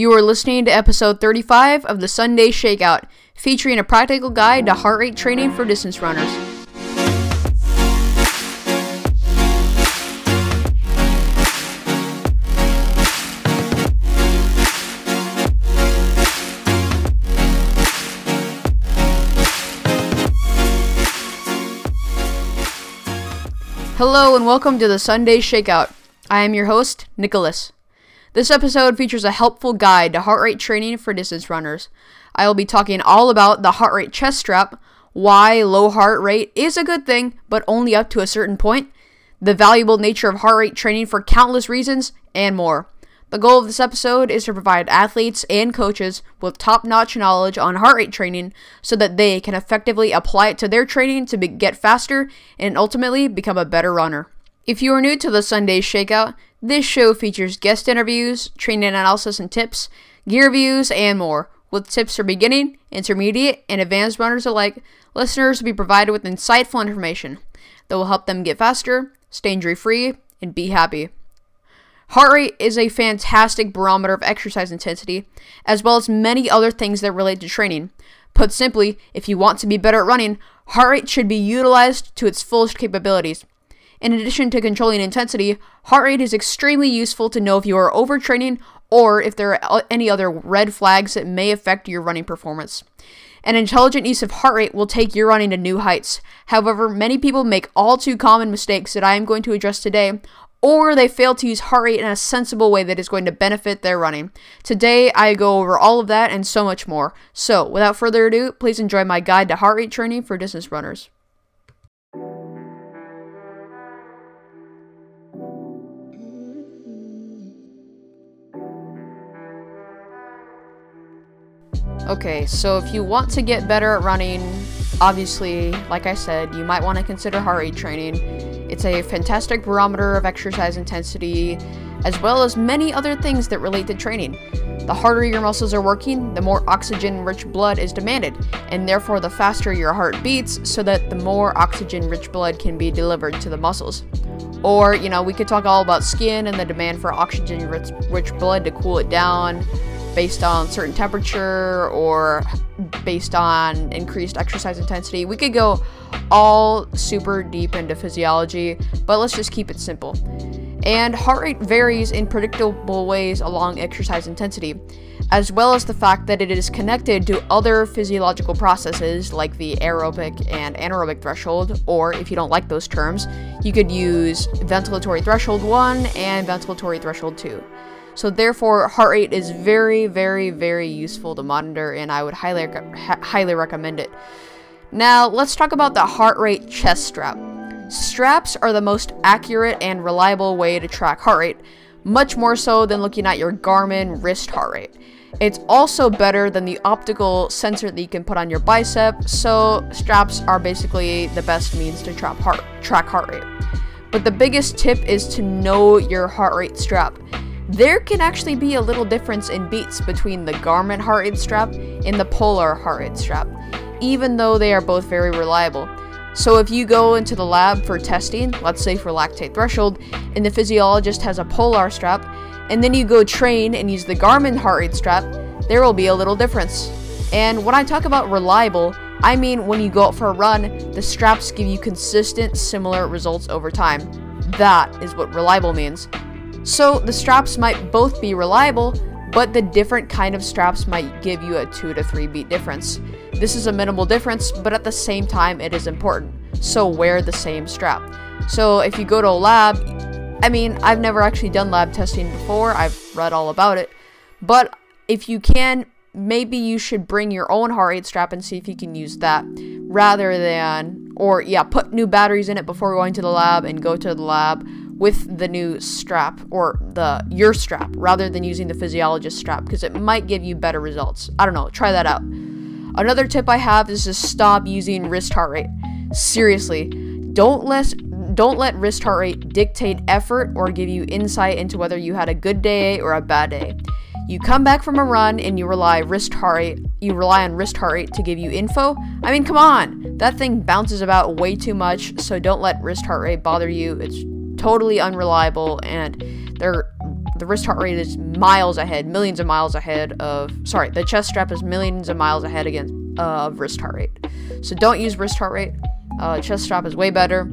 You are listening to episode 35 of the Sunday Shakeout, featuring a practical guide to heart rate training for distance runners. Hello and welcome to the Sunday Shakeout. I am your host, Nicholas. This episode features a helpful guide to heart rate training for distance runners. I will be talking all about the heart rate chest strap, why low heart rate is a good thing, but only up to a certain point, the valuable nature of heart rate training for countless reasons, and more. The goal of this episode is to provide athletes and coaches with top notch knowledge on heart rate training so that they can effectively apply it to their training to be- get faster and ultimately become a better runner. If you are new to the Sunday Shakeout, this show features guest interviews, training analysis and tips, gear reviews, and more. With tips for beginning, intermediate, and advanced runners alike, listeners will be provided with insightful information that will help them get faster, stay injury free, and be happy. Heart rate is a fantastic barometer of exercise intensity, as well as many other things that relate to training. Put simply, if you want to be better at running, heart rate should be utilized to its fullest capabilities. In addition to controlling intensity, heart rate is extremely useful to know if you are overtraining or if there are any other red flags that may affect your running performance. An intelligent use of heart rate will take your running to new heights. However, many people make all too common mistakes that I am going to address today, or they fail to use heart rate in a sensible way that is going to benefit their running. Today, I go over all of that and so much more. So, without further ado, please enjoy my guide to heart rate training for distance runners. Okay, so if you want to get better at running, obviously, like I said, you might want to consider heart rate training. It's a fantastic barometer of exercise intensity, as well as many other things that relate to training. The harder your muscles are working, the more oxygen rich blood is demanded, and therefore the faster your heart beats, so that the more oxygen rich blood can be delivered to the muscles. Or, you know, we could talk all about skin and the demand for oxygen rich blood to cool it down based on certain temperature or based on increased exercise intensity. We could go all super deep into physiology, but let's just keep it simple. And heart rate varies in predictable ways along exercise intensity, as well as the fact that it is connected to other physiological processes like the aerobic and anaerobic threshold, or if you don't like those terms, you could use ventilatory threshold 1 and ventilatory threshold 2. So therefore, heart rate is very, very, very useful to monitor, and I would highly, highly recommend it. Now, let's talk about the heart rate chest strap. Straps are the most accurate and reliable way to track heart rate, much more so than looking at your Garmin wrist heart rate. It's also better than the optical sensor that you can put on your bicep, so straps are basically the best means to track heart, track heart rate. But the biggest tip is to know your heart rate strap. There can actually be a little difference in beats between the Garmin heart rate strap and the Polar heart rate strap, even though they are both very reliable. So if you go into the lab for testing, let's say for lactate threshold, and the physiologist has a Polar strap, and then you go train and use the Garmin heart rate strap, there will be a little difference. And when I talk about reliable, I mean when you go out for a run, the straps give you consistent, similar results over time. That is what reliable means. So the straps might both be reliable, but the different kind of straps might give you a 2 to 3 beat difference. This is a minimal difference, but at the same time it is important. So wear the same strap. So if you go to a lab, I mean, I've never actually done lab testing before. I've read all about it. But if you can, maybe you should bring your own heart rate strap and see if you can use that rather than or yeah, put new batteries in it before going to the lab and go to the lab with the new strap or the your strap rather than using the physiologist strap because it might give you better results. I don't know, try that out. Another tip I have is to stop using wrist heart rate. Seriously, don't let don't let wrist heart rate dictate effort or give you insight into whether you had a good day or a bad day. You come back from a run and you rely wrist heart rate, you rely on wrist heart rate to give you info. I mean, come on. That thing bounces about way too much, so don't let wrist heart rate bother you. It's totally unreliable and there the wrist heart rate is miles ahead, millions of miles ahead of. Sorry, the chest strap is millions of miles ahead against uh, of wrist heart rate. So don't use wrist heart rate. Uh, chest strap is way better.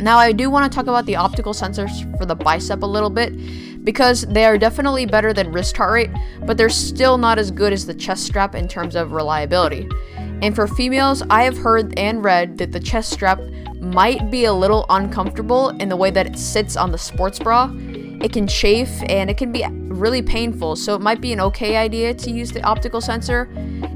Now I do want to talk about the optical sensors for the bicep a little bit because they are definitely better than wrist heart rate, but they're still not as good as the chest strap in terms of reliability. And for females, I have heard and read that the chest strap might be a little uncomfortable in the way that it sits on the sports bra. It can chafe and it can be really painful, so it might be an okay idea to use the optical sensor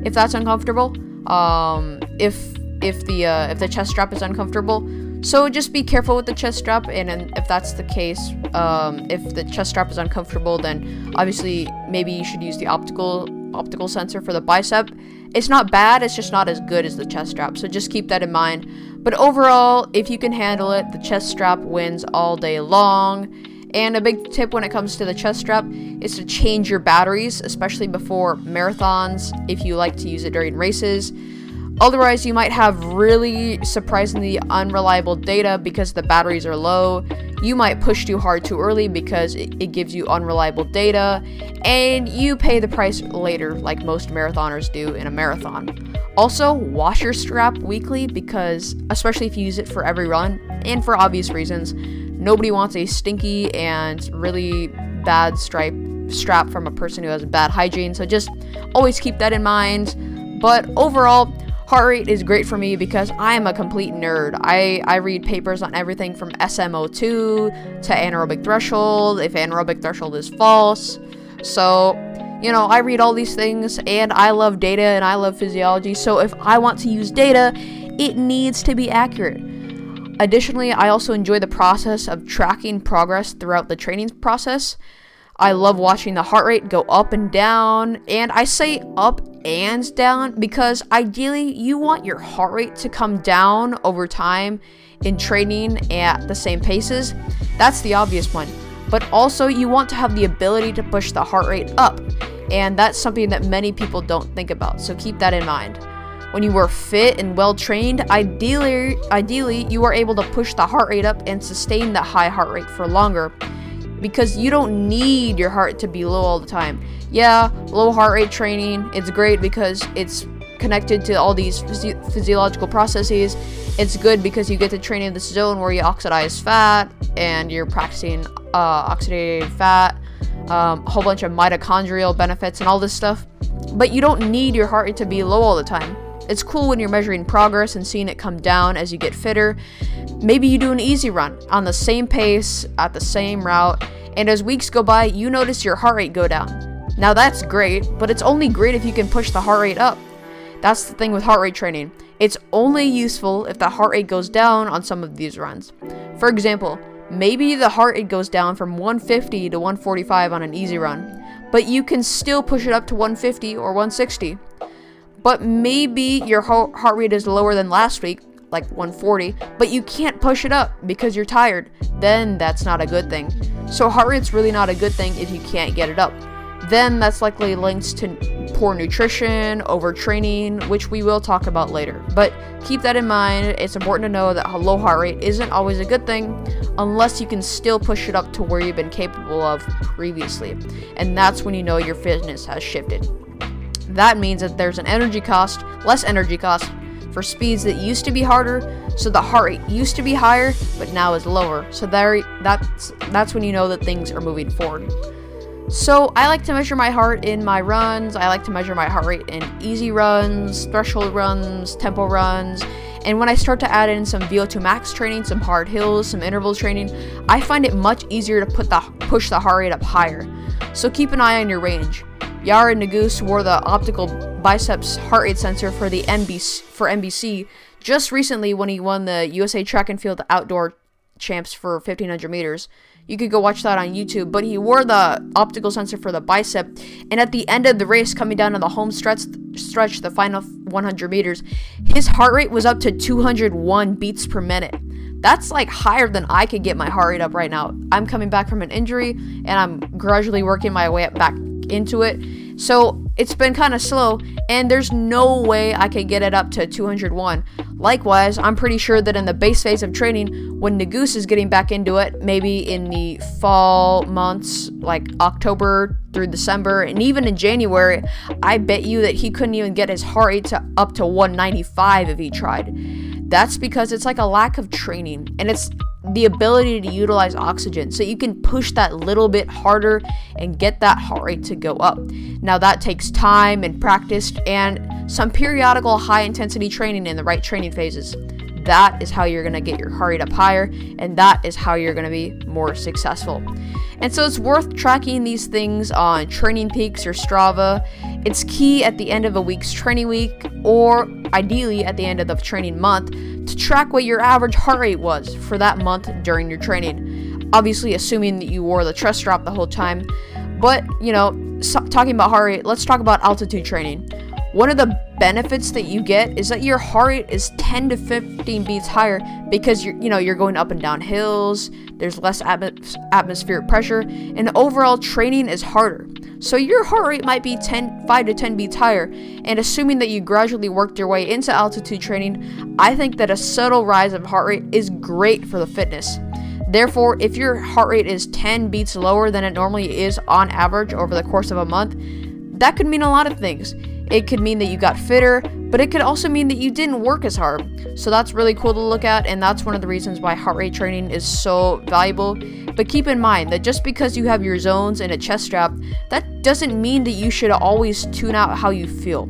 if that's uncomfortable. Um, if if the uh, if the chest strap is uncomfortable, so just be careful with the chest strap, and, and if that's the case, um, if the chest strap is uncomfortable, then obviously maybe you should use the optical optical sensor for the bicep. It's not bad, it's just not as good as the chest strap, so just keep that in mind. But overall, if you can handle it, the chest strap wins all day long. And a big tip when it comes to the chest strap is to change your batteries, especially before marathons if you like to use it during races. Otherwise, you might have really surprisingly unreliable data because the batteries are low. You might push too hard too early because it, gives you unreliable data, and you pay the price later, like most marathoners do in a marathon. Also, wash your strap weekly because, especially if you use it for every run, and for obvious reasons, nobody wants a stinky and really bad stripe strap from a person who has bad hygiene. So just always keep that in mind. But overall, Heart rate is great for me because I am a complete nerd. I, I read papers on everything from SMO2 to anaerobic threshold, if anaerobic threshold is false. So, you know, I read all these things and I love data and I love physiology. So if I want to use data, it needs to be accurate. Additionally, I also enjoy the process of tracking progress throughout the training process. I love watching the heart rate go up and down, and I say up and down because ideally you want your heart rate to come down over time in training at the same paces. That's the obvious one. But also, you want to have the ability to push the heart rate up, and that's something that many people don't think about, so keep that in mind. When you are fit and well trained, ideally, ideally you are able to push the heart rate up and sustain that high heart rate for longer because you don't need your heart to be low all the time. Yeah, low heart rate training, it's great because it's connected to all these physi- physiological processes. It's good because you get to train in this zone where you oxidize fat and you're practicing uh, oxidated fat, um, a whole bunch of mitochondrial benefits and all this stuff. But you don't need your heart rate to be low all the time. It's cool when you're measuring progress and seeing it come down as you get fitter. Maybe you do an easy run on the same pace, at the same route, and as weeks go by, you notice your heart rate go down. Now that's great, but it's only great if you can push the heart rate up. That's the thing with heart rate training. It's only useful if the heart rate goes down on some of these runs. For example, maybe the heart rate goes down from 150 to 145 on an easy run, but you can still push it up to 150 or 160 but maybe your heart rate is lower than last week, like 140, but you can't push it up because you're tired, then that's not a good thing. So heart rate's really not a good thing if you can't get it up. Then that's likely linked to poor nutrition, overtraining, which we will talk about later. But keep that in mind. It's important to know that a low heart rate isn't always a good thing unless you can still push it up to where you've been capable of previously. And that's when you know your fitness has shifted. That means that there's an energy cost, less energy cost, for speeds that used to be harder, so the heart rate used to be higher, but now is lower. So there, that's that's when you know that things are moving forward. So I like to measure my heart in my runs. I like to measure my heart rate in easy runs, threshold runs, tempo runs. And when I start to add in some VO2 max training, some hard hills, some interval training, I find it much easier to put the push the heart rate up higher. So keep an eye on your range. Yared Nuguse wore the optical biceps heart rate sensor for the NBC for NBC just recently when he won the USA Track and Field Outdoor Champs for 1500 meters. You could go watch that on YouTube. But he wore the optical sensor for the bicep, and at the end of the race, coming down to the home stretch, stretch the final 100 meters, his heart rate was up to 201 beats per minute. That's like higher than I could get my heart rate up right now. I'm coming back from an injury, and I'm gradually working my way up back into it. So it's been kind of slow, and there's no way I could get it up to 201. Likewise, I'm pretty sure that in the base phase of training, when Nuguse is getting back into it, maybe in the fall months, like October through December, and even in January, I bet you that he couldn't even get his heart rate to up to 195 if he tried. That's because it's like a lack of training, and it's the ability to utilize oxygen so you can push that little bit harder and get that heart rate to go up. Now, that takes time and practice and some periodical high intensity training in the right training phases. That is how you're going to get your heart rate up higher, and that is how you're going to be more successful. And so it's worth tracking these things on Training Peaks or Strava. It's key at the end of a week's training week, or ideally at the end of the training month, to track what your average heart rate was for that month during your training. Obviously, assuming that you wore the chest strap the whole time. But, you know, so, talking about heart rate, let's talk about altitude training. One of the benefits that you get is that your heart rate is 10 to 15 beats higher because you're you know you're going up and down hills there's less atmos- atmospheric pressure and overall training is harder so your heart rate might be 10 5 to 10 beats higher and assuming that you gradually worked your way into altitude training i think that a subtle rise of heart rate is great for the fitness Therefore, if your heart rate is 10 beats lower than it normally is on average over the course of a month, that could mean a lot of things. It could mean that you got fitter, but it could also mean that you didn't work as hard. So that's really cool to look at, and that's one of the reasons why heart rate training is so valuable. But keep in mind that just because you have your zones and a chest strap, that doesn't mean that you should always tune out how you feel.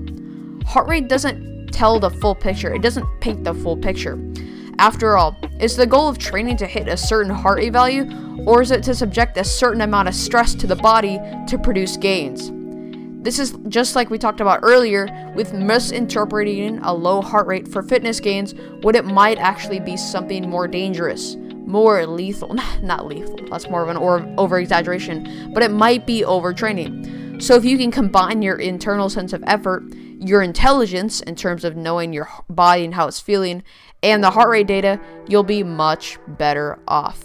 Heart rate doesn't tell the full picture, it doesn't paint the full picture. After all, is the goal of training to hit a certain heart rate value, or is it to subject a certain amount of stress to the body to produce gains? This is just like we talked about earlier with misinterpreting a low heart rate for fitness gains when it might actually be something more dangerous, more lethal. Not lethal, that's more of an over exaggeration, but it might be overtraining. So if you can combine your internal sense of effort, your intelligence in terms of knowing your body and how it's feeling, and the heart rate data, you'll be much better off.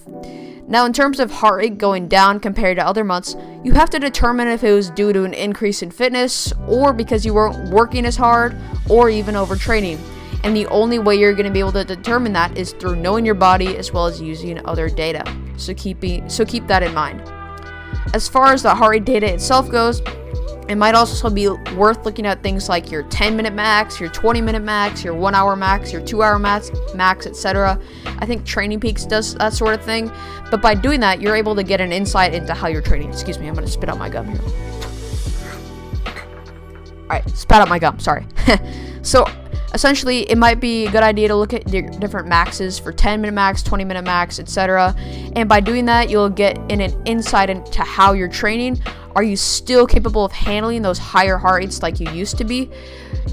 Now, in terms of heart rate going down compared to other months, you have to determine if it was due to an increase in fitness, or because you weren't working as hard, or even overtraining. And the only way you're going to be able to determine that is through knowing your body as well as using other data. So keep be, so keep that in mind. As far as the heart rate data itself goes, it might also be worth looking at things like your 10 minute max, your 20 minute max, your 1 hour max, your 2 hour max, max etc. I think Training Peaks does that sort of thing. But by doing that, you're able to get an insight into how you're training. Excuse me, I'm going to spit out my gum here. Alright, spat out my gum, sorry. so, essentially, it might be a good idea to look at your different maxes for 10 minute max, 20 minute max, etc. And by doing that, you'll get in an insight into how you're training are you still capable of handling those higher heart rates like you used to be?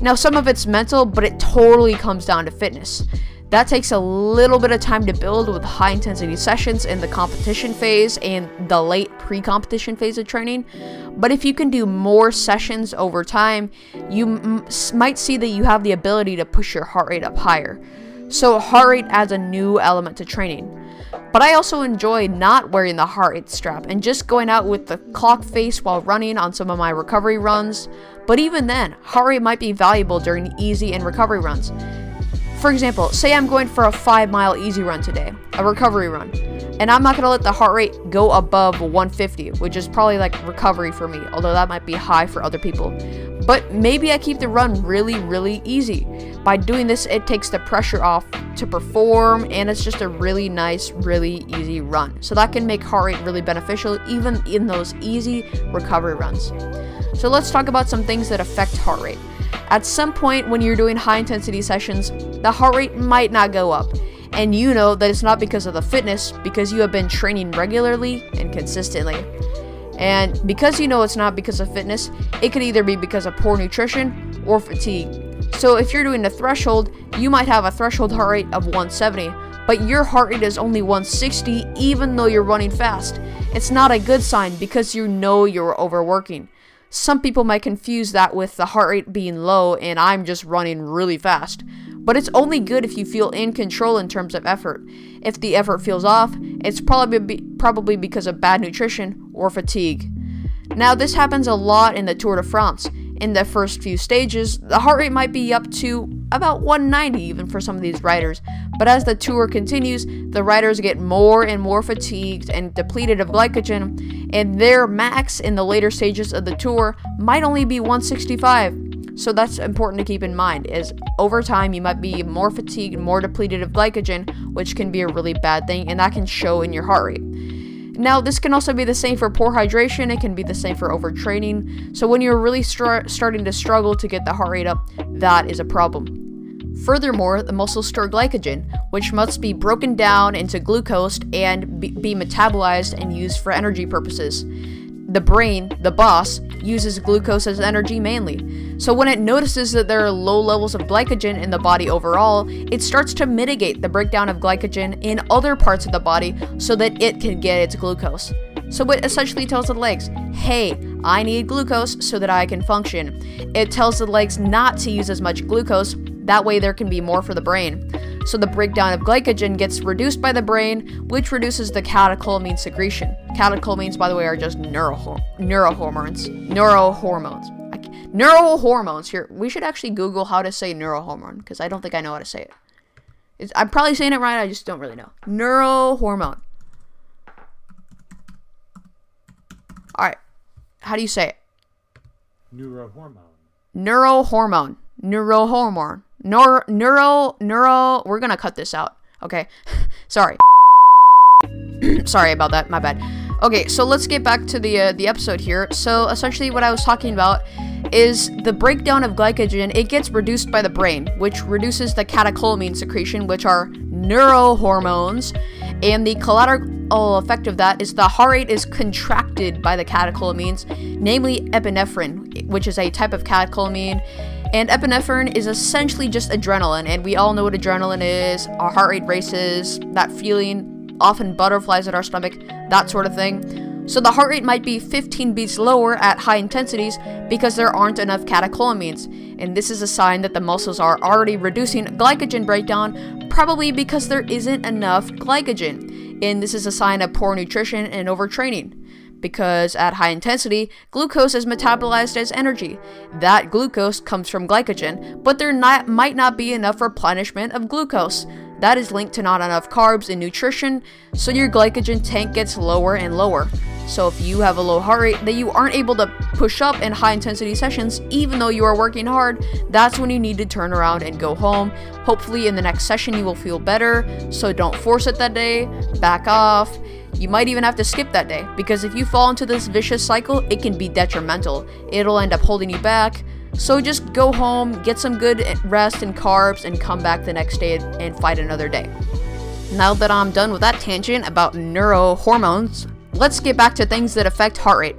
Now, some of it's mental, but it totally comes down to fitness. That takes a little bit of time to build with high intensity sessions in the competition phase and the late pre competition phase of training. But if you can do more sessions over time, you might see that you have the ability to push your heart rate up higher. So, heart rate adds a new element to training. But I also enjoy not wearing the heart rate strap and just going out with the clock face while running on some of my recovery runs. But even then, heart rate might be valuable during easy and recovery runs. For example, say I'm going for a 5 mile easy run today, a recovery run, and I'm not to let the heart rate go above 150, which is probably like recovery for me, although that might be high for other people. But maybe I keep the run really, really easy. By doing this, it takes the pressure off to perform, and it's just a really nice, really easy run. So that can make heart rate really beneficial even in those easy recovery runs. So let's talk about some things that affect heart rate. At some point when you're doing high intensity sessions, the heart rate might not go up. And you know that it's not because of the fitness, because you have been training regularly and consistently. And because you know it's not because of fitness, it could either be because of poor nutrition or fatigue. So if you're doing a threshold, you might have a threshold heart rate of 170, but your heart rate is only 160 even though you're running fast. It's not a good sign because you know you're overworking. Some people might confuse that with the heart rate being low and I'm just running really fast. But it's only good if you feel in control in terms of effort. If the effort feels off, it's probably be- probably because of bad nutrition or fatigue. Now, this happens a lot in the Tour de France. In the first few stages, the heart rate might be up to about 190 even for some of these riders. But as the tour continues, the riders get more and more fatigued and depleted of glycogen, and their max in the later stages of the tour might only be 165. So that's important to keep in mind is over time you might be more fatigued, more depleted of glycogen, which can be a really bad thing and that can show in your heart rate. Now, this can also be the same for poor hydration, it can be the same for overtraining. So, when you're really str- starting to struggle to get the heart rate up, that is a problem. Furthermore, the muscles store glycogen, which must be broken down into glucose and be, be metabolized and used for energy purposes. The brain, the boss, uses glucose as energy mainly. So when it notices that there are low levels of glycogen in the body overall, it starts to mitigate the breakdown of glycogen in other parts of the body so that it can get its glucose. So it essentially tells the legs, hey, I need glucose so that I can function. It tells the legs not to use as much glucose that way, there can be more for the brain. So, the breakdown of glycogen gets reduced by the brain, which reduces the catecholamine secretion. Catecholamines, by the way, are just neurohormones. Neurohormones. Neurohormones. Here, we should actually Google how to say neurohormone because I don't think I know how to say it. It's, I'm probably saying it right. I just don't really know. Neurohormone. All right. How do you say it? Neurohormone. Neurohormone. Neurohormone. Neuro, neuro, neuro. We're gonna cut this out. Okay, sorry. sorry about that. My bad. Okay, so let's get back to the uh, the episode here. So essentially, what I was talking about is the breakdown of glycogen. It gets reduced by the brain, which reduces the catecholamine secretion, which are neurohormones, and the collateral effect of that is the heart rate is contracted by the catecholamines, namely epinephrine, which is a type of catecholamine and epinephrine is essentially just adrenaline, and we all know what adrenaline is. Our heart rate races, that feeling, often butterflies at our stomach, that sort of thing. So the heart rate might be 15 beats lower at high intensities because there aren't enough catecholamines, and this is a sign that the muscles are already reducing glycogen breakdown, probably because there isn't enough glycogen. And this is a sign of poor nutrition and overtraining because at high intensity, glucose is metabolized as energy. That glucose comes from glycogen, but there not, might not be enough replenishment of glucose. That is linked to not enough carbs in nutrition, so your glycogen tank gets lower and lower. So if you have a low heart rate that you aren't able to push up in high intensity sessions, even though you are working hard, that's when you need to turn around and go home. Hopefully in the next session you will feel better, so don't force it that day, back off. You might even have to skip that day because if you fall into this vicious cycle, it can be detrimental. It'll end up holding you back. So just go home, get some good rest and carbs, and come back the next day and fight another day. Now that I'm done with that tangent about neurohormones, let's get back to things that affect heart rate.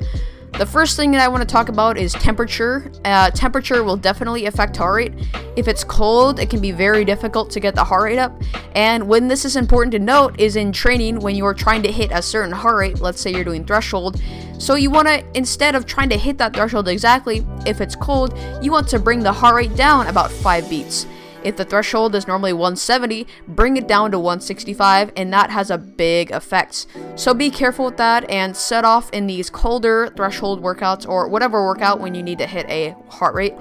The first thing that I want to talk about is temperature. Uh, temperature will definitely affect heart rate. If it's cold, it can be very difficult to get the heart rate up. And when this is important to note is in training when you are trying to hit a certain heart rate, let's say you're doing threshold. So you want to, instead of trying to hit that threshold exactly, if it's cold, you want to bring the heart rate down about 5 beats. If the threshold is normally 170, bring it down to 165, and that has a big effect. So be careful with that and set off in these colder threshold workouts or whatever workout when you need to hit a heart rate.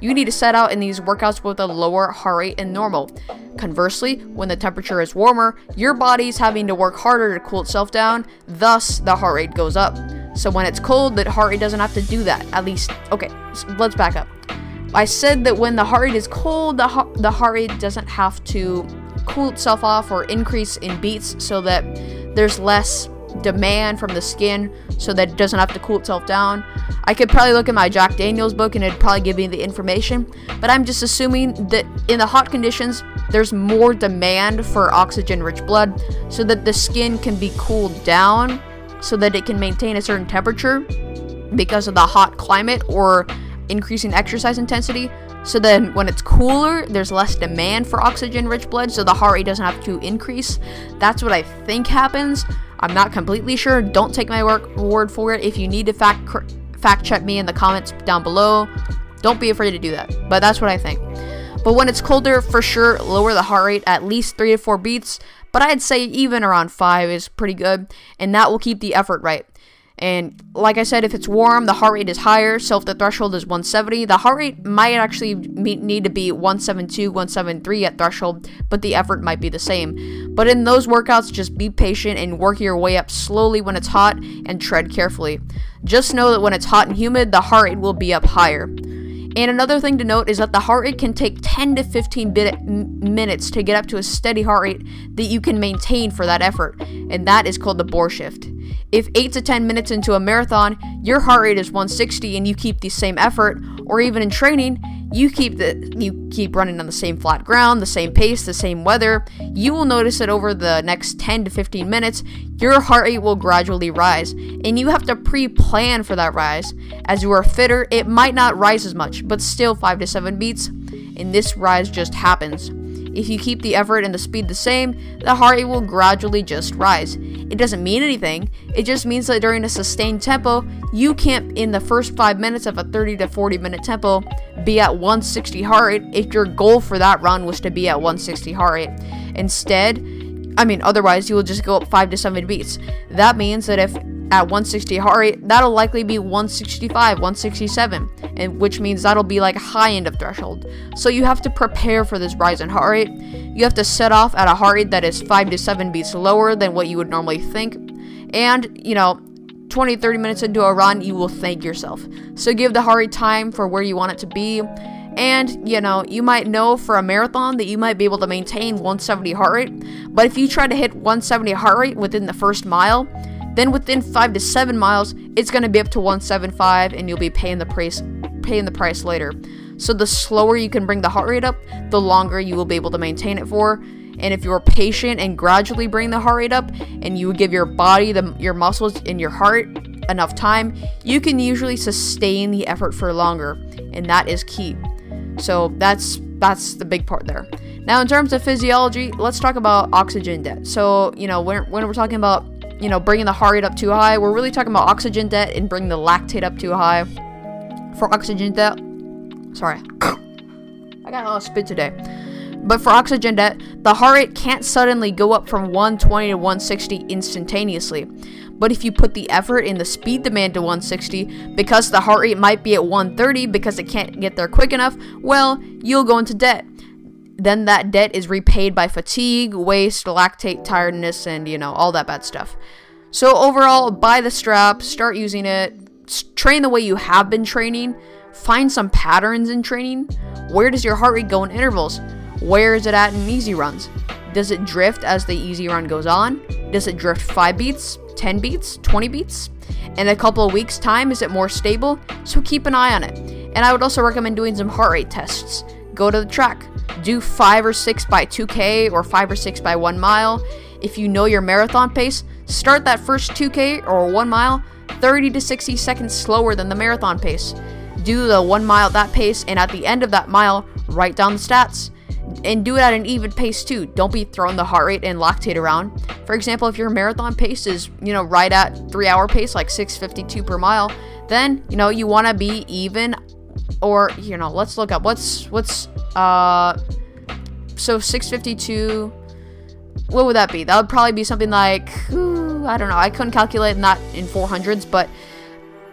You need to set out in these workouts with a lower heart rate than normal. Conversely, when the temperature is warmer, your body's having to work harder to cool itself down, thus the heart rate goes up. So when it's cold, the heart rate doesn't have to do that. At least, okay, let's back up. I said that when the heart is cold, the, heart, the doesn't have to cool itself off or increase in beats so that there's less demand from the skin so that it doesn't have to cool itself down. I could probably look at my Jack Daniels book and it'd probably give me the information, but I'm just assuming that in the hot conditions, there's more demand for oxygen rich blood so that the skin can be cooled down so that it can maintain a certain temperature because of the hot climate or increasing exercise intensity. So then when it's cooler, there's less demand for oxygen rich blood, so the heart rate doesn't have to increase. That's what I think happens. I'm not completely sure. Don't take my word for it. If you need to fact fact check me in the comments down below, don't be afraid to do that. But that's what I think. But when it's colder, for sure, lower the heart rate at least 3 to 4 beats, but I'd say even around 5 is pretty good, and that will keep the effort right. And like I said, if it's warm, the heart rate is higher. So if the threshold is 170, the heart rate might actually need to be 172, 173 at threshold, but the effort might be the same. But in those workouts, just be patient and work your way up slowly when it's hot and tread carefully. Just know that when it's hot and humid, the heart rate will be up higher. And another thing to note is that the heart rate can take 10 to 15 bit- minutes to get up to a steady heart rate that you can maintain for that effort, and that is called the bore shift. If 8 to 10 minutes into a marathon, your heart rate is 160 and you keep the same effort, or even in training, you keep the you keep running on the same flat ground, the same pace, the same weather, you will notice that over the next 10 to 15 minutes, your heart rate will gradually rise, and you have to pre-plan for that rise. As you are fitter, it might not rise as much, but still 5 to 7 beats, and this rise just happens. If you keep the effort and the speed the same, the heart rate will gradually just rise. It doesn't mean anything, it just means that during a sustained tempo, you can't, in the first 5 minutes of a 30 to 40 minute tempo, be at 160 heart rate if your goal for that run was to be at 160 heart rate. Instead, I mean, otherwise, you will just go up 5 to 7 beats. That means that if at 160 heart rate, that'll likely be 165, 167, and which means that'll be like high end of threshold. So you have to prepare for this rise in heart rate. You have to set off at a heart rate that is 5 to 7 beats lower than what you would normally think. And, you know, 20 30 minutes into a run, you will thank yourself. So give the heart rate time for where you want it to be. And, you know, you might know for a marathon that you might be able to maintain 170 heart rate, but if you try to hit 170 heart rate within the first mile, then within 5 to 7 miles, it's going to be up to 175 and you'll be paying the price paying the price later. So the slower you can bring the heart rate up, the longer you will be able to maintain it for. And if you're patient and gradually bring the heart rate up and you give your body, the, your muscles and your heart enough time, you can usually sustain the effort for longer, and that is key. So that's that's the big part there. Now, in terms of physiology, let's talk about oxygen debt. So, you know, when, when we're talking about you know, bringing the heart rate up too high. We're really talking about oxygen debt and bringing the lactate up too high. For oxygen debt, sorry, I got a lot of spit today. But for oxygen debt, the heart rate can't suddenly go up from 120 to 160 instantaneously. But if you put the effort in the speed demand to 160, because the heart rate might be at 130 because it can't get there quick enough, well, you'll go into debt then that debt is repaid by fatigue, waste, lactate, tiredness, and you know, all that bad stuff. So, overall, buy the strap, start using it, train the way you have been training, find some patterns in training. Where does your heart rate go in intervals? Where is it at in easy runs? Does it drift as the easy run goes on? Does it drift 5 beats, 10 beats, 20 beats? In a couple of weeks' time, is it more stable? So keep an eye on it. And I would also recommend doing some heart rate tests. Go to the track, do 5 or 6 by 2K or 5 or 6 by 1 mile. If you know your marathon pace, start that first 2K or 1 mile 30 to 60 seconds slower than the marathon pace. Do the 1 mile at that pace, and at the end of that mile, write down the stats. And do it at an even pace too. Don't be throwing the heart rate and lactate around. For example, if your marathon pace is, you know, right at 3 hour pace, like 652 per mile, then, you know, you want to be even or you know let's look up what's what's uh so 652 what would that be? That would probably be something like ooh, i don't know. I couldn't calculate that in 400s but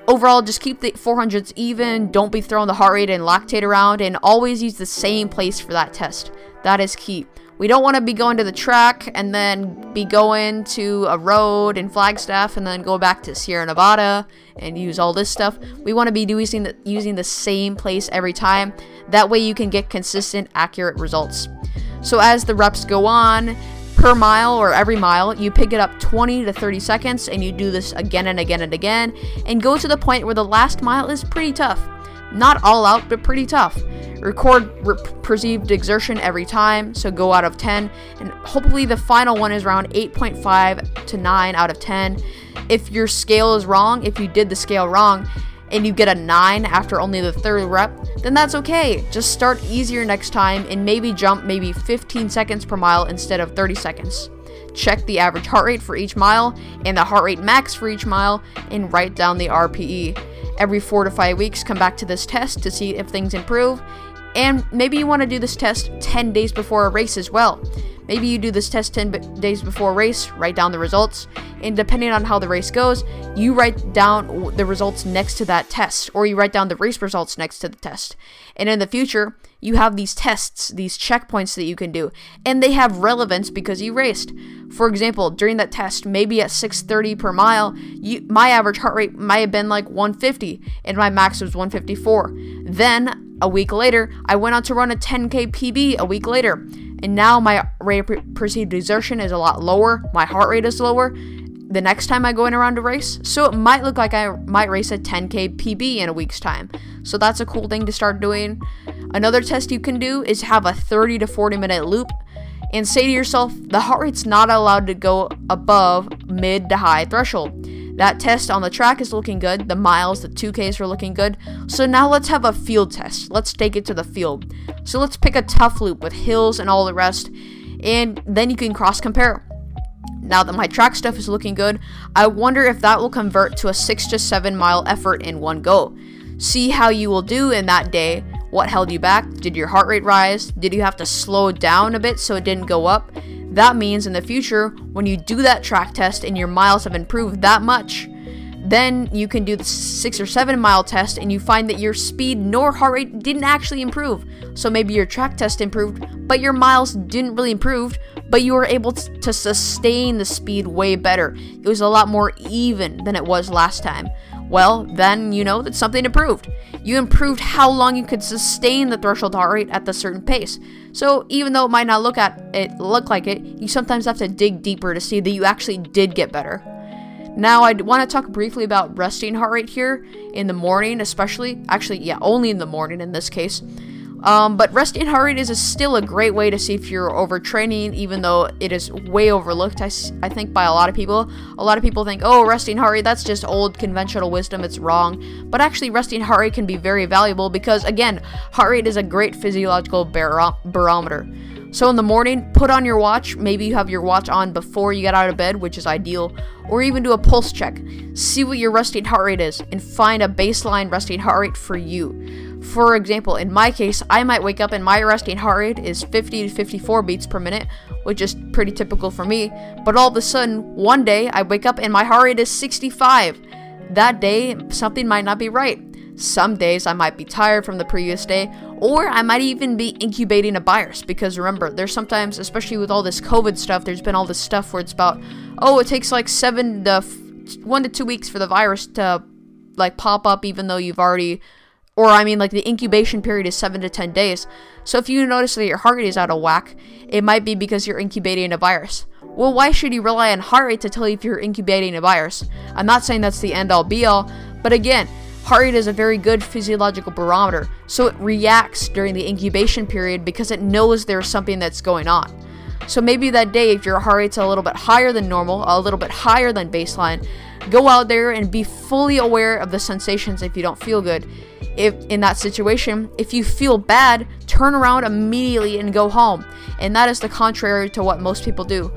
overall just keep the 400s even. Don't be throwing the heart rate and lactate around and always use the same place for that test. That is key we don't want to be going to the track and then be going to a road in Flagstaff and then go back to Sierra Nevada and use all this stuff. We want to be using the, using the same place every time. That way you can get consistent, accurate results. So as the reps go on, per mile or every mile, you pick it up 20 to 30 seconds and you do this again and again and again and go to the point where the last mile is pretty tough. Not all out, but pretty tough. Record re- perceived exertion every time, so go out of 10, and hopefully the final one is around 8.5 to 9 out of 10. If your scale is wrong, if you did the scale wrong, and you get a 9 after only the third rep, then that's okay. Just start easier next time and maybe jump maybe 15 seconds per mile instead of 30 seconds. Check the average heart rate for each mile and the heart rate max for each mile and write down the RPE. Every 4 to 5 weeks, come back to this test to see if things improve and maybe you want to do this test 10 days before a race as well. Maybe you do this test 10 b- days before a race, write down the results, and depending on how the race goes, you write down the results next to that test, or you write down the race results next to the test. And in the future, you have these tests, these checkpoints that you can do, and they have relevance because you raced. For example, during that test, maybe at 6:30 per mile, you, my average heart rate might have been like 150, and my max was 154. Then a week later, I went on to run a 10k PB a week later, and now my rate of perceived exertion is a lot lower. My heart rate is lower. The next time I go in around a race, so it might look like I might race a 10k PB in a week's time. So that's a cool thing to start doing. Another test you can do is have a 30 to 40 minute loop and say to yourself, the heart rate's not allowed to go above mid to high threshold. That test on the track is looking good. The miles, the 2Ks are looking good. So now let's have a field test. Let's take it to the field. So let's pick a tough loop with hills and all the rest. And then you can cross compare. Now that my track stuff is looking good, I wonder if that will convert to a 6 to 7 mile effort in one go. See how you will do in that day. What held you back? Did your heart rate rise? Did you have to slow down a bit so it didn't go up? That means in the future, when you do that track test and your miles have improved that much, then you can do the six or seven mile test and you find that your speed nor heart rate didn't actually improve. So maybe your track test improved, but your miles didn't really improve, but you were able to sustain the speed way better. It was a lot more even than it was last time. Well, then you know that something improved. You improved how long you could sustain the threshold heart rate at the certain pace. So even though it might not look at it look like it, you sometimes have to dig deeper to see that you actually did get better. Now, I want to talk briefly about resting heart rate here in the morning, especially. Actually, yeah, only in the morning in this case. Um, but resting heart rate is a, still a great way to see if you're overtraining, even though it is way overlooked, I, I think, by a lot of people. A lot of people think, oh, resting heart rate, that's just old conventional wisdom, it's wrong. But actually, resting heart rate can be very valuable because, again, heart rate is a great physiological baro- barometer. So in the morning, put on your watch. Maybe you have your watch on before you get out of bed, which is ideal. Or even do a pulse check. See what your resting heart rate is and find a baseline resting heart rate for you. For example, in my case, I might wake up and my resting heart rate is 50 to 54 beats per minute, which is pretty typical for me. But all of a sudden, one day I wake up and my heart rate is 65. That day, something might not be right. Some days I might be tired from the previous day, or I might even be incubating a virus because remember, there's sometimes, especially with all this COVID stuff, there's been all this stuff where it's about, oh, it takes like seven to f- one to two weeks for the virus to like pop up, even though you've already, or I mean, like the incubation period is seven to ten days. So if you notice that your heart rate is out of whack, it might be because you're incubating a virus. Well, why should you rely on heart rate to tell you if you're incubating a virus? I'm not saying that's the end all be all, but again, Heart rate is a very good physiological barometer, so it reacts during the incubation period because it knows there's something that's going on. So maybe that day, if your heart rate's a little bit higher than normal, a little bit higher than baseline, go out there and be fully aware of the sensations if you don't feel good. If in that situation, if you feel bad, turn around immediately and go home. And that is the contrary to what most people do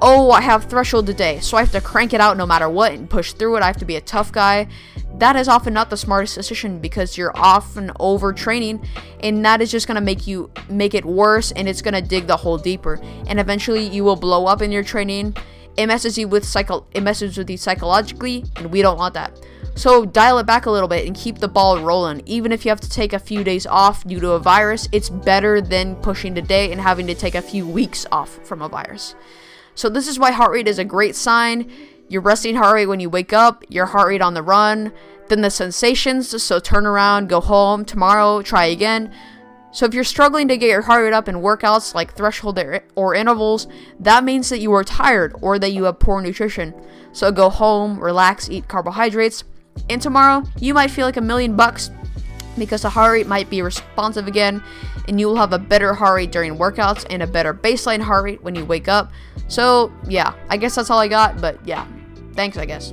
oh, I have threshold today, so I have to crank it out no matter what and push through it. I have to be a tough guy. That is often not the smartest decision because you're often overtraining, and that is just gonna make you make it worse, and it's gonna dig the hole deeper, and eventually you will blow up in your training. It messes you with psycho, it messes with you psychologically, and we don't want that. So dial it back a little bit and keep the ball rolling. Even if you have to take a few days off due to a virus, it's better than pushing today and having to take a few weeks off from a virus. So this is why heart rate is a great sign. Your resting heart rate when you wake up, your heart rate on the run, then the sensations. So turn around, go home tomorrow, try again. So if you're struggling to get your heart rate up in workouts like threshold or intervals, that means that you are tired or that you have poor nutrition. So go home, relax, eat carbohydrates, and tomorrow you might feel like a million bucks because the heart rate might be responsive again and you will have a better heart rate during workouts and a better baseline heart rate when you wake up. So, yeah, I guess that's all I got, but yeah, thanks, I guess.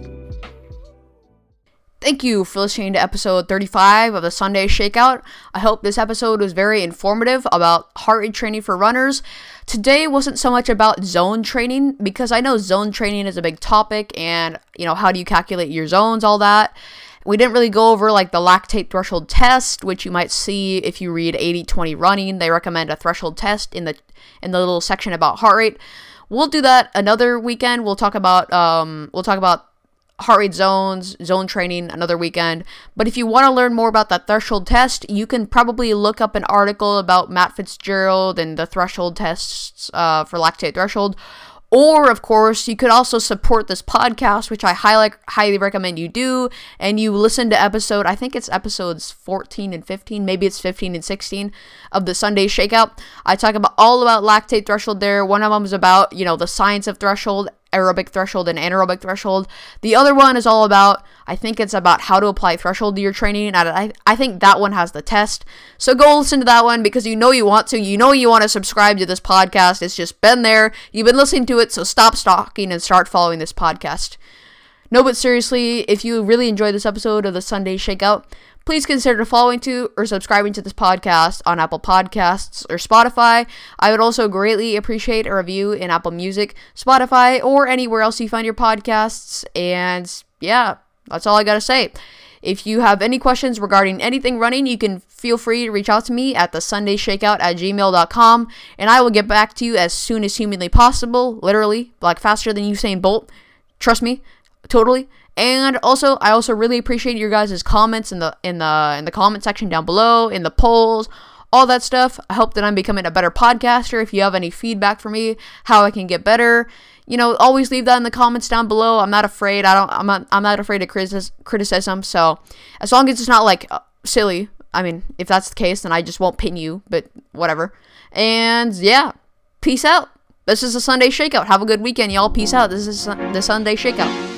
Thank you for listening to episode 35 of the Sunday Shakeout. I hope this episode was very informative about heart rate training for runners. Today wasn't so much about zone training because I know zone training is a big topic and, you know, how do you calculate your zones, all that. we didn't really go over like the lactate threshold test, which you might see if you read 80-20 running. They recommend a threshold test in the in the little section about heart rate. We'll do that another weekend. We'll talk about um we'll talk about heart rate zones, zone training another weekend. But if you want to learn more about that threshold test, you can probably look up an article about Matt Fitzgerald and the threshold tests uh, for lactate threshold. Or, of course, you could also support this podcast, which I highly, highly recommend you do. And you listen to episode, I think it's episodes 14 and 15, maybe it's 15 and 16 of the Sunday Shakeout. I talk about all about lactate threshold there. One of them is about, you know, the science of threshold aerobic threshold and anaerobic threshold. The other one is all about, I think it's about how to apply threshold to your training. And I, I think that one has the test. So go listen to that one because you know you want to. You know you want to subscribe to this podcast. It's just been there. You've been listening to it. So stop stalking and start following this podcast. No, but seriously, if you really enjoyed this episode of the Sunday Shakeout, please consider following to or subscribing to this podcast on Apple Podcasts or Spotify. I would also greatly appreciate a review in Apple Music, Spotify, or anywhere else you find your podcasts. And yeah, that's all I gotta say. If you have any questions regarding anything running, you can feel free to reach out to me at the Sunday Shakeout at gmail.com and I will get back to you as soon as humanly possible. Literally, like faster than Usain Bolt. Trust me, totally. And also, I also really appreciate your guys' comments in the in the in the comment section down below, in the polls, all that stuff. I hope that I'm becoming a better podcaster. If you have any feedback for me, how I can get better, you know, always leave that in the comments down below. I'm not afraid. I don't. I'm not. I'm not afraid of criticism. So as long as it's not like uh, silly. I mean, if that's the case, then I just won't pin you. But whatever. And yeah, peace out. This is a Sunday Shakeout. Have a good weekend, y'all. Peace out. This is the Sunday Shakeout.